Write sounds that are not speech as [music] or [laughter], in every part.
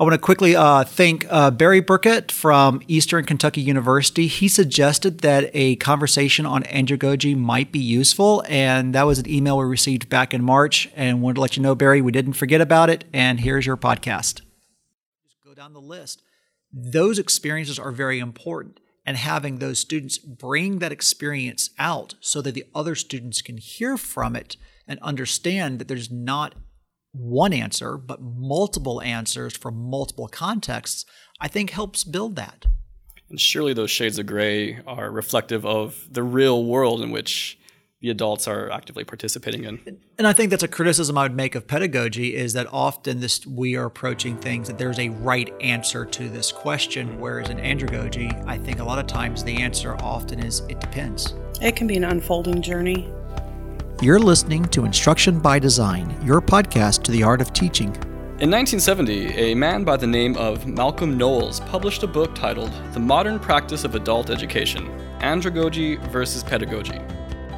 I want to quickly uh, thank uh, Barry Burkett from Eastern Kentucky University. He suggested that a conversation on andragogy might be useful, and that was an email we received back in March. And wanted to let you know, Barry, we didn't forget about it. And here's your podcast. Just go down the list. Those experiences are very important, and having those students bring that experience out so that the other students can hear from it and understand that there's not one answer, but multiple answers from multiple contexts, I think helps build that. And surely those shades of gray are reflective of the real world in which the adults are actively participating in. And I think that's a criticism I would make of pedagogy is that often this we are approaching things that there's a right answer to this question, whereas in andragogy, I think a lot of times the answer often is it depends. It can be an unfolding journey. You're listening to Instruction by Design, your podcast to the art of teaching. In 1970, a man by the name of Malcolm Knowles published a book titled The Modern Practice of Adult Education Andragogy versus Pedagogy.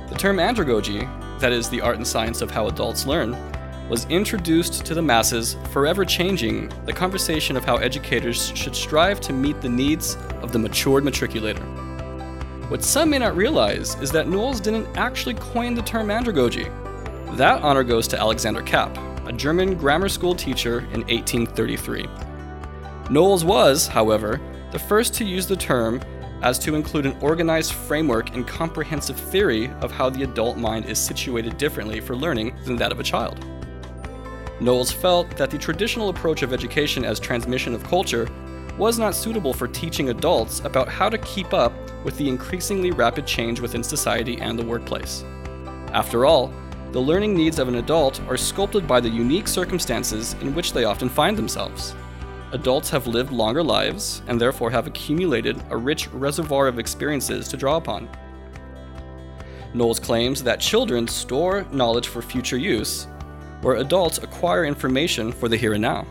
The term andragogy, that is, the art and science of how adults learn, was introduced to the masses, forever changing the conversation of how educators should strive to meet the needs of the matured matriculator. What some may not realize is that Knowles didn't actually coin the term andragogy. That honor goes to Alexander Kapp, a German grammar school teacher in 1833. Knowles was, however, the first to use the term as to include an organized framework and comprehensive theory of how the adult mind is situated differently for learning than that of a child. Knowles felt that the traditional approach of education as transmission of culture was not suitable for teaching adults about how to keep up with the increasingly rapid change within society and the workplace. After all, the learning needs of an adult are sculpted by the unique circumstances in which they often find themselves. Adults have lived longer lives and therefore have accumulated a rich reservoir of experiences to draw upon. Knowles claims that children store knowledge for future use, where adults acquire information for the here and now.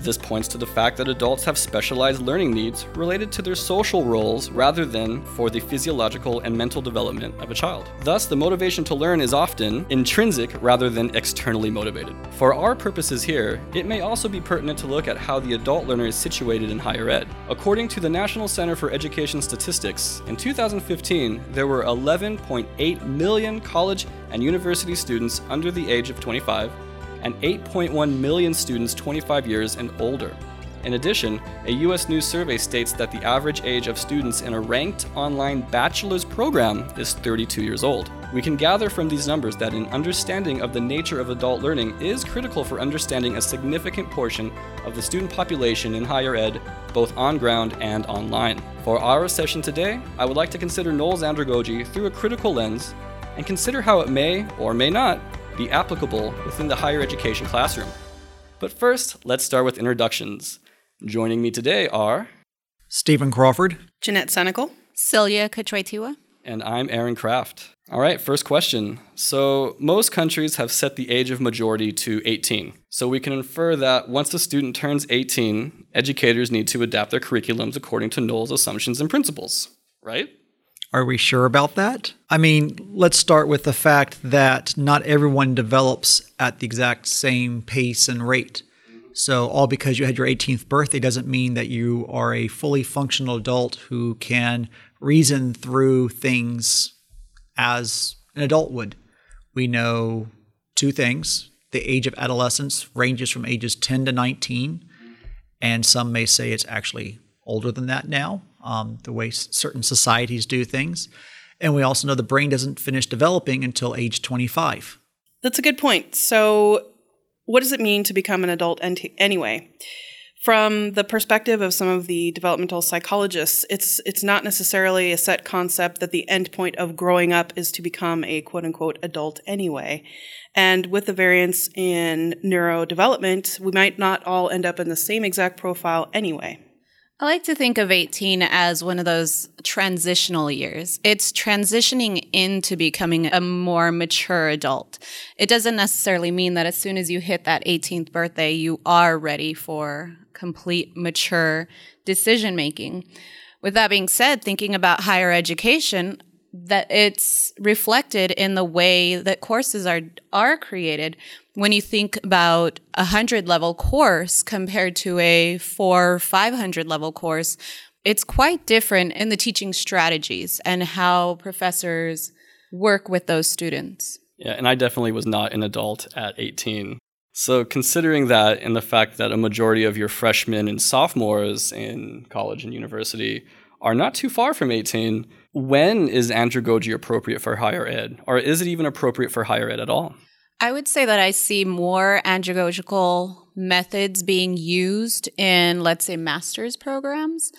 This points to the fact that adults have specialized learning needs related to their social roles rather than for the physiological and mental development of a child. Thus, the motivation to learn is often intrinsic rather than externally motivated. For our purposes here, it may also be pertinent to look at how the adult learner is situated in higher ed. According to the National Center for Education Statistics, in 2015, there were 11.8 million college and university students under the age of 25 and 8.1 million students 25 years and older. In addition, a US News survey states that the average age of students in a ranked online bachelor's program is 32 years old. We can gather from these numbers that an understanding of the nature of adult learning is critical for understanding a significant portion of the student population in higher ed, both on ground and online. For our session today, I would like to consider Knowles andragogy through a critical lens and consider how it may or may not be applicable within the higher education classroom. But first, let's start with introductions. Joining me today are Stephen Crawford, Jeanette Senecal, Celia Katraitua, and I'm Aaron Kraft. All right, first question. So, most countries have set the age of majority to 18. So, we can infer that once a student turns 18, educators need to adapt their curriculums according to Knowles' assumptions and principles, right? Are we sure about that? I mean, let's start with the fact that not everyone develops at the exact same pace and rate. So, all because you had your 18th birthday doesn't mean that you are a fully functional adult who can reason through things as an adult would. We know two things the age of adolescence ranges from ages 10 to 19, and some may say it's actually older than that now um, the way certain societies do things. And we also know the brain doesn't finish developing until age 25. That's a good point. So, what does it mean to become an adult ent- anyway? From the perspective of some of the developmental psychologists, it's it's not necessarily a set concept that the end point of growing up is to become a quote unquote adult anyway. And with the variance in neurodevelopment, we might not all end up in the same exact profile anyway. I like to think of 18 as one of those transitional years. It's transitioning into becoming a more mature adult. It doesn't necessarily mean that as soon as you hit that 18th birthday, you are ready for complete mature decision making. With that being said, thinking about higher education, that it's reflected in the way that courses are are created. When you think about a 100 level course compared to a 4 500 level course it's quite different in the teaching strategies and how professors work with those students. Yeah and i definitely was not an adult at 18 so considering that and the fact that a majority of your freshmen and sophomores in college and university are not too far from 18 when is andragogy appropriate for higher ed or is it even appropriate for higher ed at all I would say that I see more andragogical methods being used in, let's say, master's programs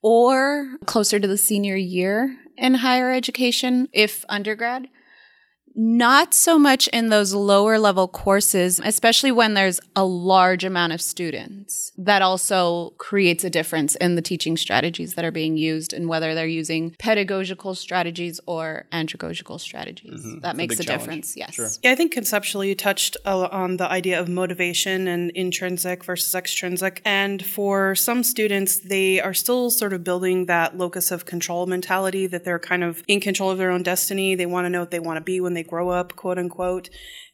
or closer to the senior year in higher education, if undergrad. Not so much in those lower level courses, especially when there's a large amount of students. That also creates a difference in the teaching strategies that are being used and whether they're using pedagogical strategies or andragogical strategies. Mhm. That It's makes a, big challenge. difference, yes. Sure. Yeah, I think conceptually you touched uh, on the idea of motivation and intrinsic versus extrinsic. And for some students, they are still sort of building that locus of control mentality that they're kind of in control of their own destiny. They want to know what they want to be when they grow up, quote unquote.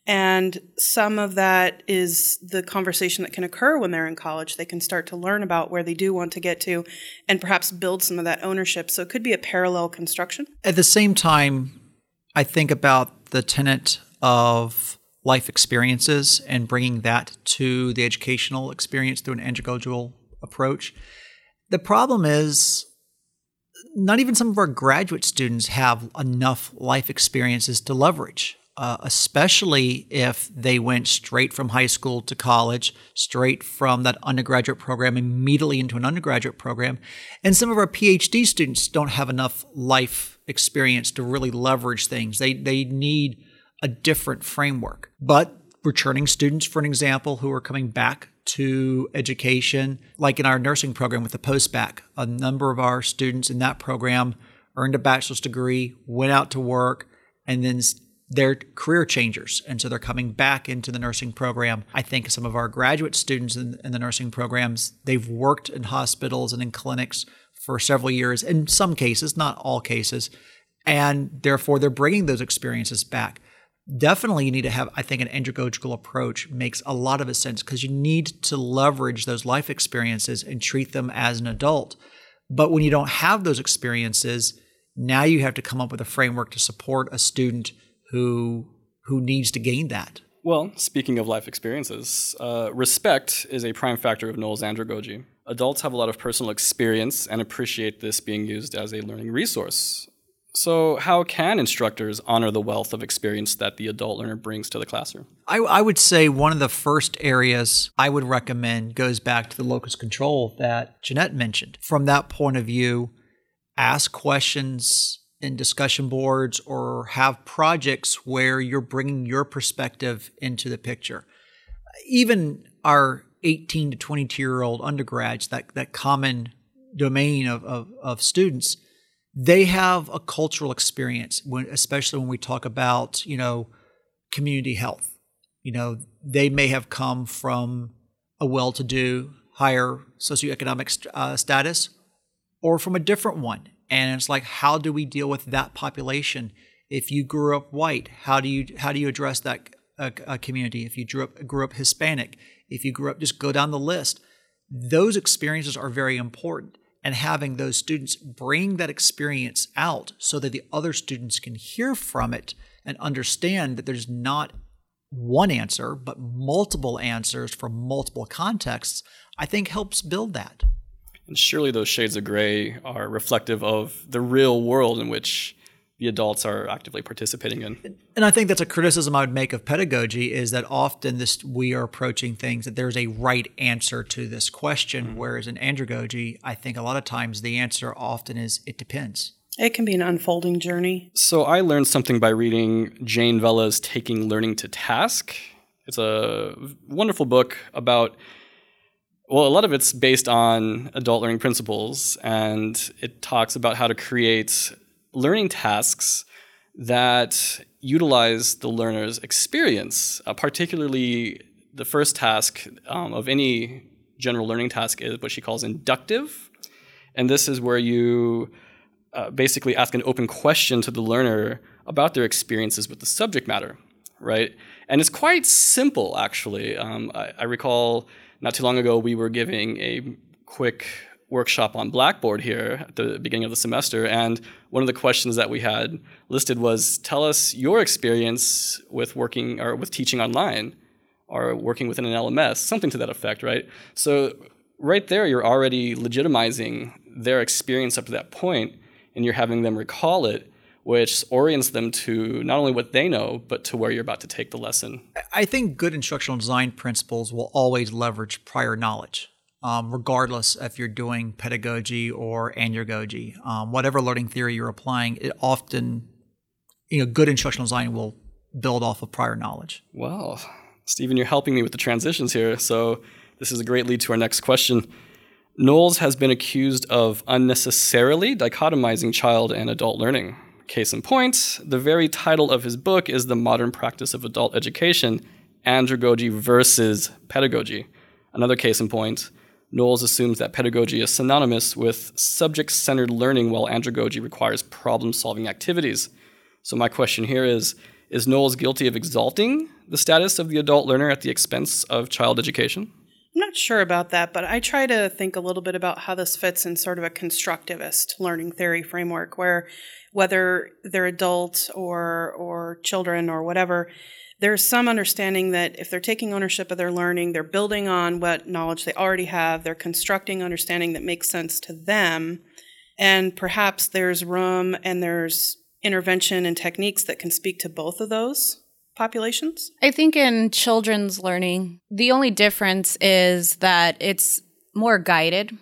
And some of that is the conversation that can occur when they're in college. They can start to learn about where they do want to get to and perhaps build some of that ownership. So it could be a parallel construction. At the same time, I think about the tenet of life experiences and bringing that to the educational experience through an andragogical approach. The problem is not even some of our graduate students have enough life experiences to leverage, uh, especially if they went straight from high school to college, straight from that undergraduate program immediately into an undergraduate program. And some of our PhD students don't have enough life experience to really leverage things. They, they need a different framework. But returning students, for an example, who are coming back to education, like in our nursing program with the post-bac, a number of our students in that program earned a bachelor's degree, went out to work, and then they're career changers. And so they're coming back into the nursing program. I think some of our graduate students in, in the nursing programs, they've worked in hospitals and in clinics for several years, in some cases, not all cases, and therefore they're bringing those experiences back definitely you need to have i think an andragogical approach makes a lot of sense because you need to leverage those life experiences and treat them as an adult but when you don't have those experiences now you have to come up with a framework to support a student who who needs to gain that Well, speaking of life experiences, uh, respect is a prime factor of Knowles' andragogy. Adults have a lot of personal experience and appreciate this being used as a learning resource. So, how can instructors honor the wealth of experience that the adult learner brings to the classroom? I, I would say one of the first areas I would recommend goes back to the locus control that Jeanette mentioned. From that point of view, ask questions in discussion boards or have projects where you're bringing your perspective into the picture. Even our 18 to 22 year old undergrads, that, that common domain of, of, of students, they have a cultural experience, when, especially when we talk about, you know, community health. You know, they may have come from a well to do, higher socioeconomic uh, status or from a different one. And it's like, how do we deal with that population? If you grew up white, how do you how do you address that uh, uh, community? If you grew up grew up Hispanic, if you grew up, just go down the list. Those experiences are very important, and having those students bring that experience out so that the other students can hear from it and understand that there's not one answer, but multiple answers from multiple contexts, I think helps build that. And surely those shades of gray are reflective of the real world in which the adults are actively participating in. And I think that's a criticism I would make of pedagogy is that often this we are approaching things that there's a right answer to this question, mm-hmm. whereas in andragogy, I think a lot of times the answer often is it depends. It can be an unfolding journey. So I learned something by reading Jane Vella's Taking Learning to Task. It's a wonderful book about well, a lot of it's based on adult learning principles, and it talks about how to create learning tasks that utilize the learner's experience. Uh, particularly, the first task um, of any general learning task is what she calls inductive. And this is where you uh, basically ask an open question to the learner about their experiences with the subject matter. right? And it's quite simple, actually. Um, I, I recall not too long ago we were giving a quick workshop on Blackboard here at the beginning of the semester, and one of the questions that we had listed was, "Tell us your experience with working or with teaching online, or working within an LMS, something to that effect." Right. So right there, you're already legitimizing their experience up to that point, and you're having them recall it, which orients them to not only what they know, but to where you're about to take the lesson. I think good instructional design principles will always leverage prior knowledge um, regardless if you're doing pedagogy or andragogy. Um, whatever learning theory you're applying, it often, you know, good instructional design will build off of prior knowledge. Well, Stephen, you're helping me with the transitions here. So this is a great lead to our next question. Knowles has been accused of unnecessarily dichotomizing child and adult learning. Case in point, the very title of his book is The Modern Practice of Adult Education Andragogy versus Pedagogy. Another case in point, Knowles assumes that pedagogy is synonymous with subject centered learning, while andragogy requires problem solving activities. So, my question here is Is Knowles guilty of exalting the status of the adult learner at the expense of child education? I'm not sure about that, but I try to think a little bit about how this fits in sort of a constructivist learning theory framework where whether they're adults or or children or whatever, there's some understanding that if they're taking ownership of their learning, they're building on what knowledge they already have, they're constructing understanding that makes sense to them, and perhaps there's room and there's intervention and techniques that can speak to both of those populations? I think in children's learning, the only difference is that it's more guided.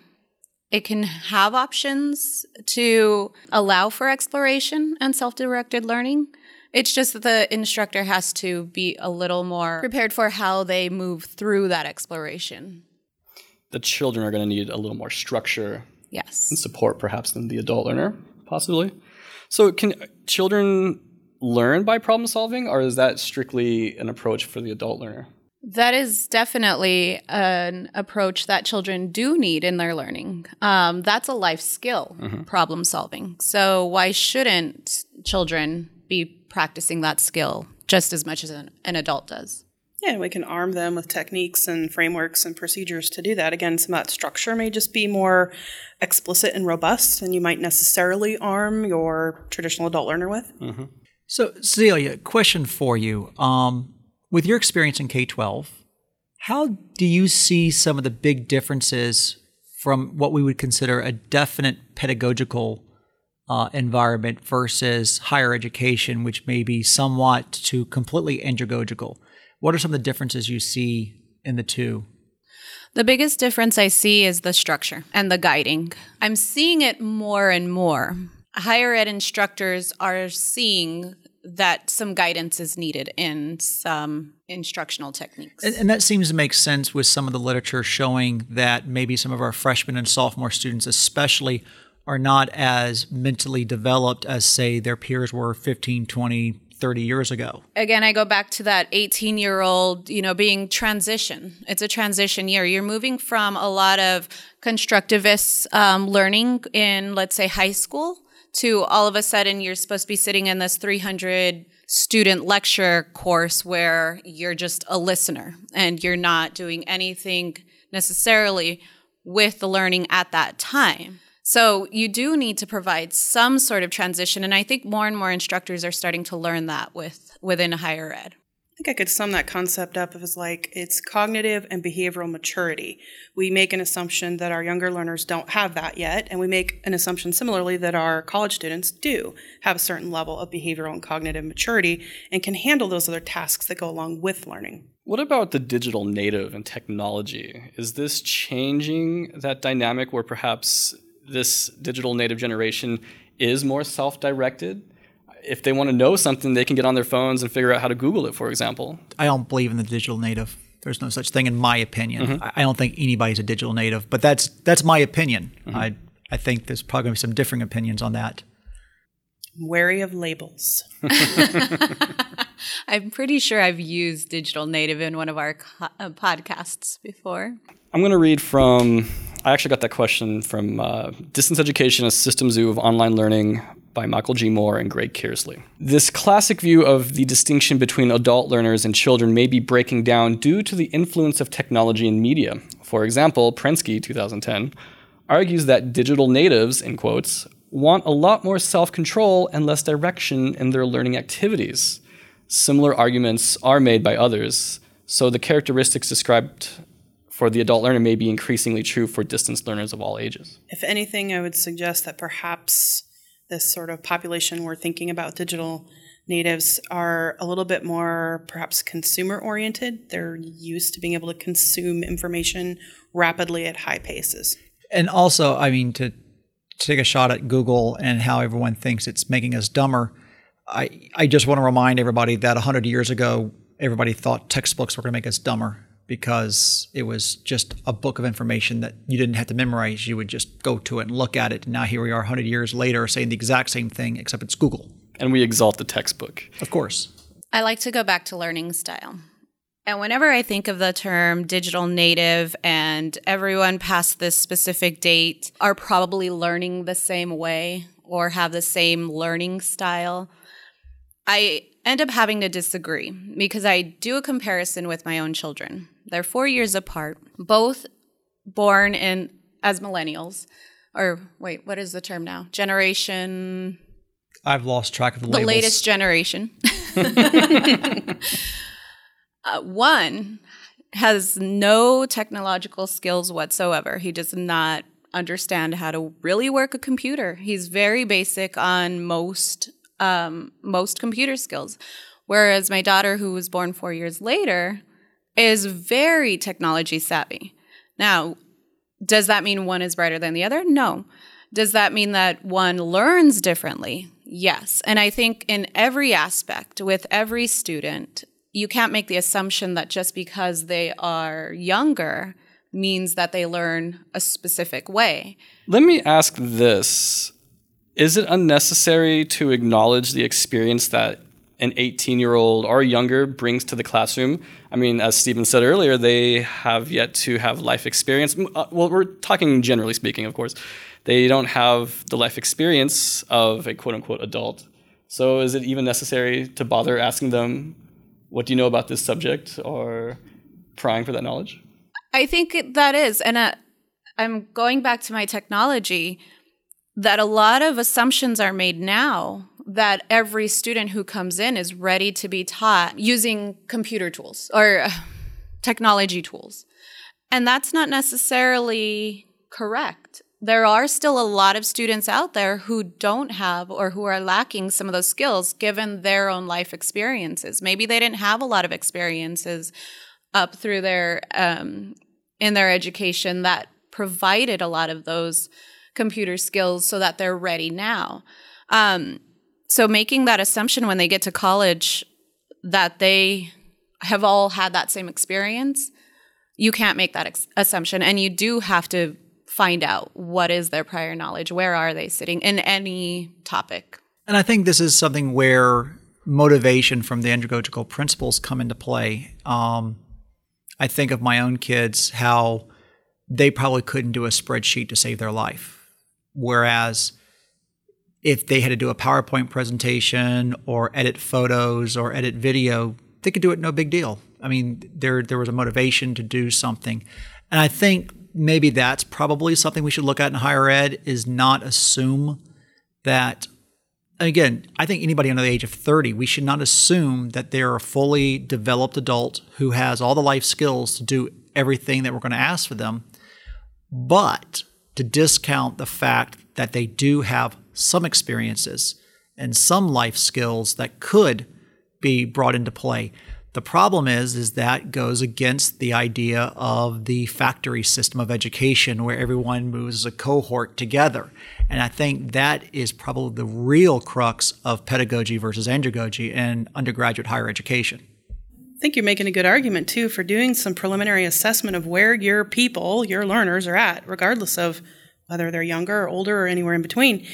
It can have options to allow for exploration and self directed learning. It's just that the instructor has to be a little more prepared for how they move through that exploration. The children are going to need a little more structure Yes. and support, perhaps, than the adult learner, possibly. So, can children learn by problem solving, or is that strictly an approach for the adult learner? That is definitely an approach that children do need in their learning. Um, that's a life skill, problem solving. So, why shouldn't children be practicing that skill just as much as an, an adult does? Yeah, we can arm them with techniques and frameworks and procedures to do that. Again, some of that structure may just be more explicit and robust than you might necessarily arm your traditional adult learner with. So, Celia, question for you. Um, with your experience in K 12, how do you see some of the big differences from what we would consider a definite pedagogical uh, environment versus higher education, which may be somewhat to completely andragogical? What are some of the differences you see in the two? The biggest difference I see is the structure and the guiding. I'm seeing it more and more. Higher ed instructors are seeing that some guidance is needed in some instructional techniques. And, and that seems to make sense with some of the literature showing that maybe some of our freshmen and sophomore students, especially, are not as mentally developed as, say, their peers were 15, 20, 30 years ago. Again, I go back to that 18 year old, you know, being transition. It's a transition year. You're moving from a lot of constructivist um, learning in, let's say, high school to all of a sudden you're supposed to be sitting in this 300 student lecture course where you're just a listener and you're not doing anything necessarily with the learning at that time. So you do need to provide some sort of transition and I think more and more instructors are starting to learn that with within higher ed. I think I could sum that concept up as like it's cognitive and behavioral maturity. We make an assumption that our younger learners don't have that yet, and we make an assumption similarly that our college students do have a certain level of behavioral and cognitive maturity and can handle those other tasks that go along with learning. What about the digital native and technology? Is this changing that dynamic where perhaps this digital native generation is more self directed? If they want to know something, they can get on their phones and figure out how to Google it, for example. I don't believe in the digital native. There's no such thing in my opinion. I, I don't think anybody's a digital native, but that's that's my opinion. I I think there's probably going to be some differing opinions on that. Wary of labels. [laughs] I'm pretty sure I've used digital native in one of our co- uh, podcasts before. I'm going to read from, I actually got that question from uh, Distance Education, a Systems View of Online Learning by Michael G. Moore and Greg Kearsley. This classic view of the distinction between adult learners and children may be breaking down due to the influence of technology and media. For example, Prensky, 2010, argues that digital natives, in quotes, want a lot more self control and less direction in their learning activities. Similar arguments are made by others, so the characteristics described for the adult learner may be increasingly true for distance learners of all ages. If anything, I would suggest that perhaps this sort of population we're thinking about digital natives are a little bit more perhaps consumer oriented. They're used to being able to consume information rapidly at high paces. And also, I mean, to, to take a shot at Google and how everyone thinks it's making us dumber, I, I just want to remind everybody that 100 years ago, everybody thought textbooks were going to make us dumber because it was just a book of information that you didn't have to memorize. You would just go to it and look at it. And now here we are 100 years later saying the exact same thing, except it's Google. And we exalt the textbook. Of course. I like to go back to learning style. And whenever I think of the term digital native and everyone past this specific date are probably learning the same way or have the same learning style, I end up having to disagree because I do a comparison with my own children. They're four years apart, both born in as millennials, or wait, what is the term now? Generation. I've lost track of the, the labels. latest generation. [laughs] uh, one has no technological skills whatsoever. He does not understand how to really work a computer. He's very basic on most um, most computer skills. Whereas my daughter, who was born four years later, is very technology savvy. Now, does that mean one is brighter than the other? No. Does that mean that one learns differently? Yes. And I think in every aspect, with every student, you can't make the assumption that just because they are younger means that they learn a specific way. Let me ask this Is it unnecessary to acknowledge the experience that an 18 year old or younger brings to the classroom. I mean, as Stephen said earlier, they have yet to have life experience. Uh, well, we're talking generally speaking, of course. They don't have the life experience of a quote unquote adult. So is it even necessary to bother asking them, what do you know about this subject or prying for that knowledge? I think that is. And uh, I'm going back to my technology that a lot of assumptions are made now that every student who comes in is ready to be taught using computer tools or uh, technology tools. And that's not necessarily correct. There are still a lot of students out there who don't have or who are lacking some of those skills given their own life experiences. Maybe they didn't have a lot of experiences up through their um, in their education that provided a lot of those computer skills so that they're ready now. Um, so making that assumption when they get to college that they have all had that same experience, you can't make that ex- assumption. And you do have to find out what is their prior knowledge, where are they sitting in any topic. And I think this is something where motivation from the andragogical principles come into play. Um, I think of my own kids, how they probably couldn't do a spreadsheet to save their life. Whereas if they had to do a PowerPoint presentation or edit photos or edit video, they could do it no big deal. I mean, there there was a motivation to do something. And I think maybe that's probably something we should look at in higher ed is not assume that again, I think anybody under the age of 30, we should not assume that they're a fully developed adult who has all the life skills to do everything that we're going to ask for them. But to discount the fact that they do have some experiences and some life skills that could be brought into play. The problem is is that goes against the idea of the factory system of education where everyone moves as a cohort together. And I think that is probably the real crux of pedagogy versus andragogy in undergraduate higher education. I think you're making a good argument too for doing some preliminary assessment of where your people, your learners are at, regardless of whether they're younger or older or anywhere in between.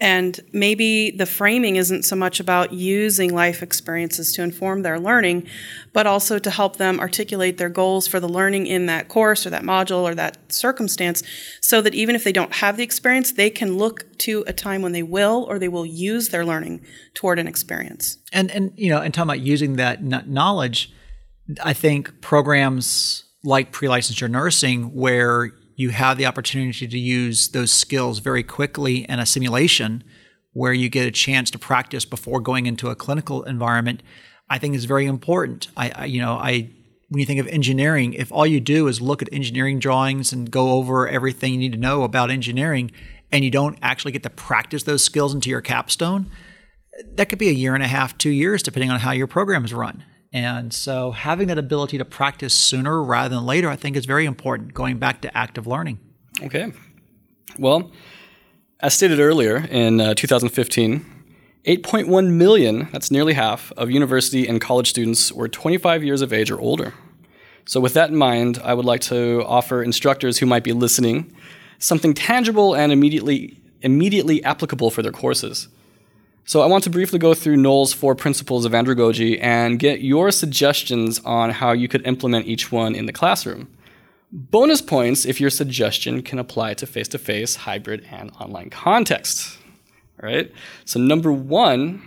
And maybe the framing isn't so much about using life experiences to inform their learning, but also to help them articulate their goals for the learning in that course or that module or that circumstance so that even if they don't have the experience, they can look to a time when they will or they will use their learning toward an experience. And and you know, and talking about using that knowledge, I think programs like pre-licensure nursing where you have the opportunity to use those skills very quickly in a simulation where you get a chance to practice before going into a clinical environment, I think is very important. I, I, you know, I when you think of engineering, if all you do is look at engineering drawings and go over everything you need to know about engineering, and you don't actually get to practice those skills into your capstone, that could be a year and a half, two years, depending on how your program is run. And so having that ability to practice sooner rather than later, I think is very important, going back to active learning. Okay. Well, as stated earlier in uh, 2015, 8.1 million, that's nearly half, of university and college students were 25 years of age or older. So, with that in mind, I would like to offer instructors who might be listening something tangible and immediately, immediately applicable for their courses. So I want to briefly go through Knowles' four principles of andragogy and get your suggestions on how you could implement each one in the classroom. Bonus points if your suggestion can apply to face-to-face, hybrid, and online contexts. All right. So number one,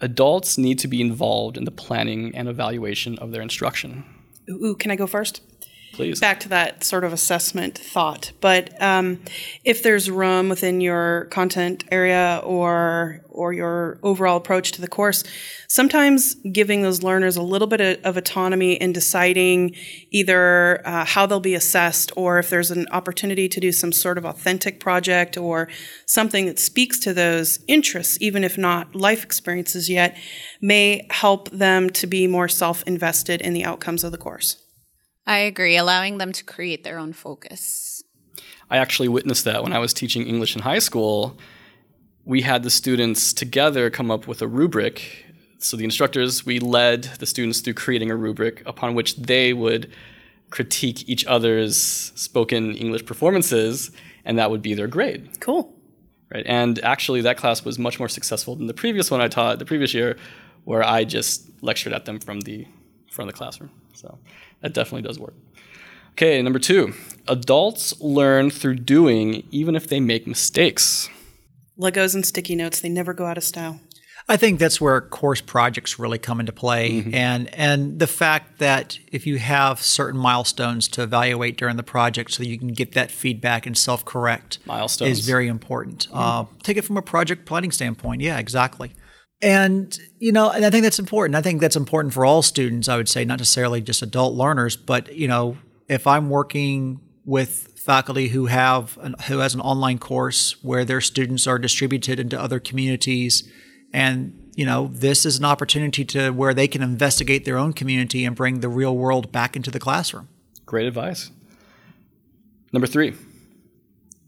adults need to be involved in the planning and evaluation of their instruction. Ooh, can I go first? Please. Back to that sort of assessment thought. But um, if there's room within your content area or or your overall approach to the course, sometimes giving those learners a little bit of autonomy in deciding either uh, how they'll be assessed or if there's an opportunity to do some sort of authentic project or something that speaks to those interests, even if not life experiences yet, may help them to be more self invested in the outcomes of the course. I agree, allowing them to create their own focus. I actually witnessed that when I was teaching English in high school. We had the students together come up with a rubric. So the instructors, we led the students through creating a rubric upon which they would critique each other's spoken English performances, and that would be their grade. Cool. Right. And actually, that class was much more successful than the previous one I taught the previous year, where I just lectured at them from the from the classroom. So that definitely does work. Okay, number two adults learn through doing even if they make mistakes. Legos and sticky notes, they never go out of style. I think that's where course projects really come into play, mm-hmm. and and the fact that if you have certain milestones to evaluate during the project, so you can get that feedback and self correct, milestones is very important. Mm-hmm. Uh, take it from a project planning standpoint. Yeah, exactly. And, you know, and I think that's important. I think that's important for all students, I would say, not necessarily just adult learners, but, you know, if I'm working with faculty who have an, who has an online course where their students are distributed into other communities and you know this is an opportunity to where they can investigate their own community and bring the real world back into the classroom. Great advice. Number 3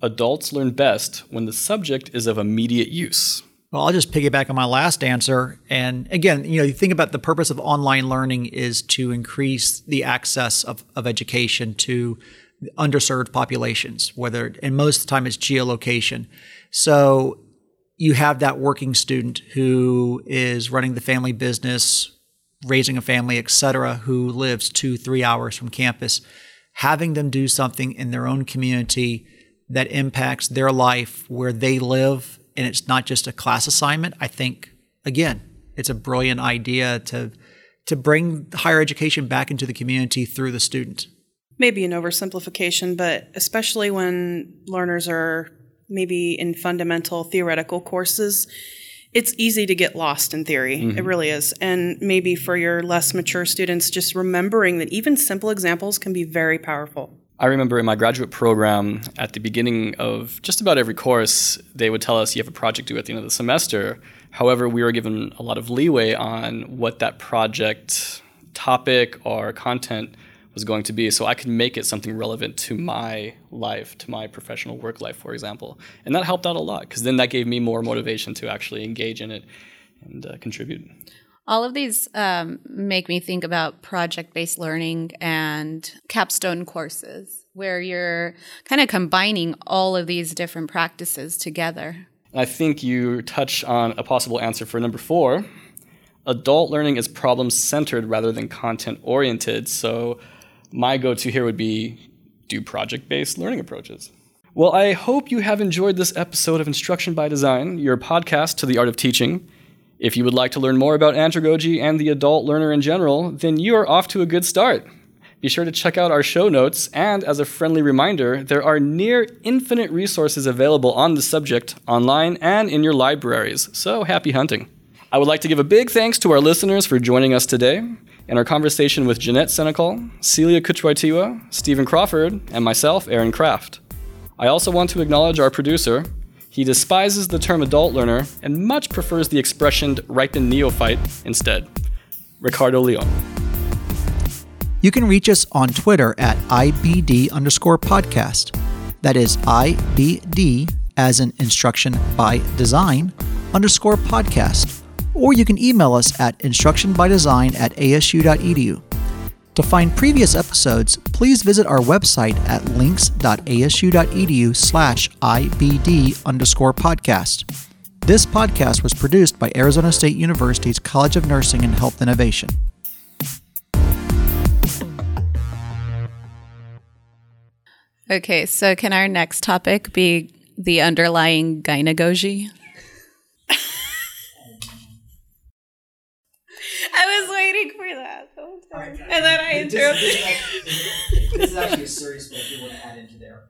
adults learn best when the subject is of immediate use well, I'll just piggyback on my last answer. And again, you know, you think about the purpose of online learning is to increase the access of, of education to underserved populations, whether, and most of the time it's geolocation. So you have that working student who is running the family business, raising a family, et cetera, who lives two, three hours from campus, having them do something in their own community that impacts their life where they live and it's not just a class assignment, I think again, it's a brilliant idea to to bring higher education back into the community through the student. Maybe an oversimplification, but especially when learners are maybe in fundamental theoretical courses, it's easy to get lost in theory. Mm-hmm. It really is. And maybe for your less mature students, just remembering that even simple examples can be very powerful. I remember in my graduate program, at the beginning of just about every course, they would tell us you have a project due at the end of the semester. However, we were given a lot of leeway on what that project topic or content was going to be, so I could make it something relevant to my life, to my professional work life, for example. And that helped out a lot because then that gave me more motivation to actually engage in it and uh, contribute. All of these um, make me think about project based learning and capstone courses, where you're kind of combining all of these different practices together. I think you touch on a possible answer for number four. Adult learning is problem centered rather than content oriented. So, my go to here would be do project based learning approaches. Well, I hope you have enjoyed this episode of Instruction by Design, your podcast to the art of teaching. If you would like to learn more about andragogy and the adult learner in general, then you are off to a good start. Be sure to check out our show notes, and as a friendly reminder, there are near infinite resources available on the subject online and in your libraries, so happy hunting. I would like to give a big thanks to our listeners for joining us today in our conversation with Jeanette Senecal, Celia Kuchwaitiwa, Stephen Crawford, and myself, Aaron Kraft. I also want to acknowledge our producer, he despises the term adult learner and much prefers the expression ripened neophyte instead. Ricardo Leon. You can reach us on Twitter at IBD underscore podcast. That is IBD as an instruction by design underscore podcast. Or you can email us at instructionbydesign at asu.edu. To find previous episodes, please visit our website at links.asu.edu slash IBD underscore podcast. This podcast was produced by Arizona State University's College of Nursing and Health Innovation. Okay, so can our next topic be the underlying gynagogy? [laughs] I was waiting for that the whole. And then I interrupted. This is actually a serious bit you want to add into there.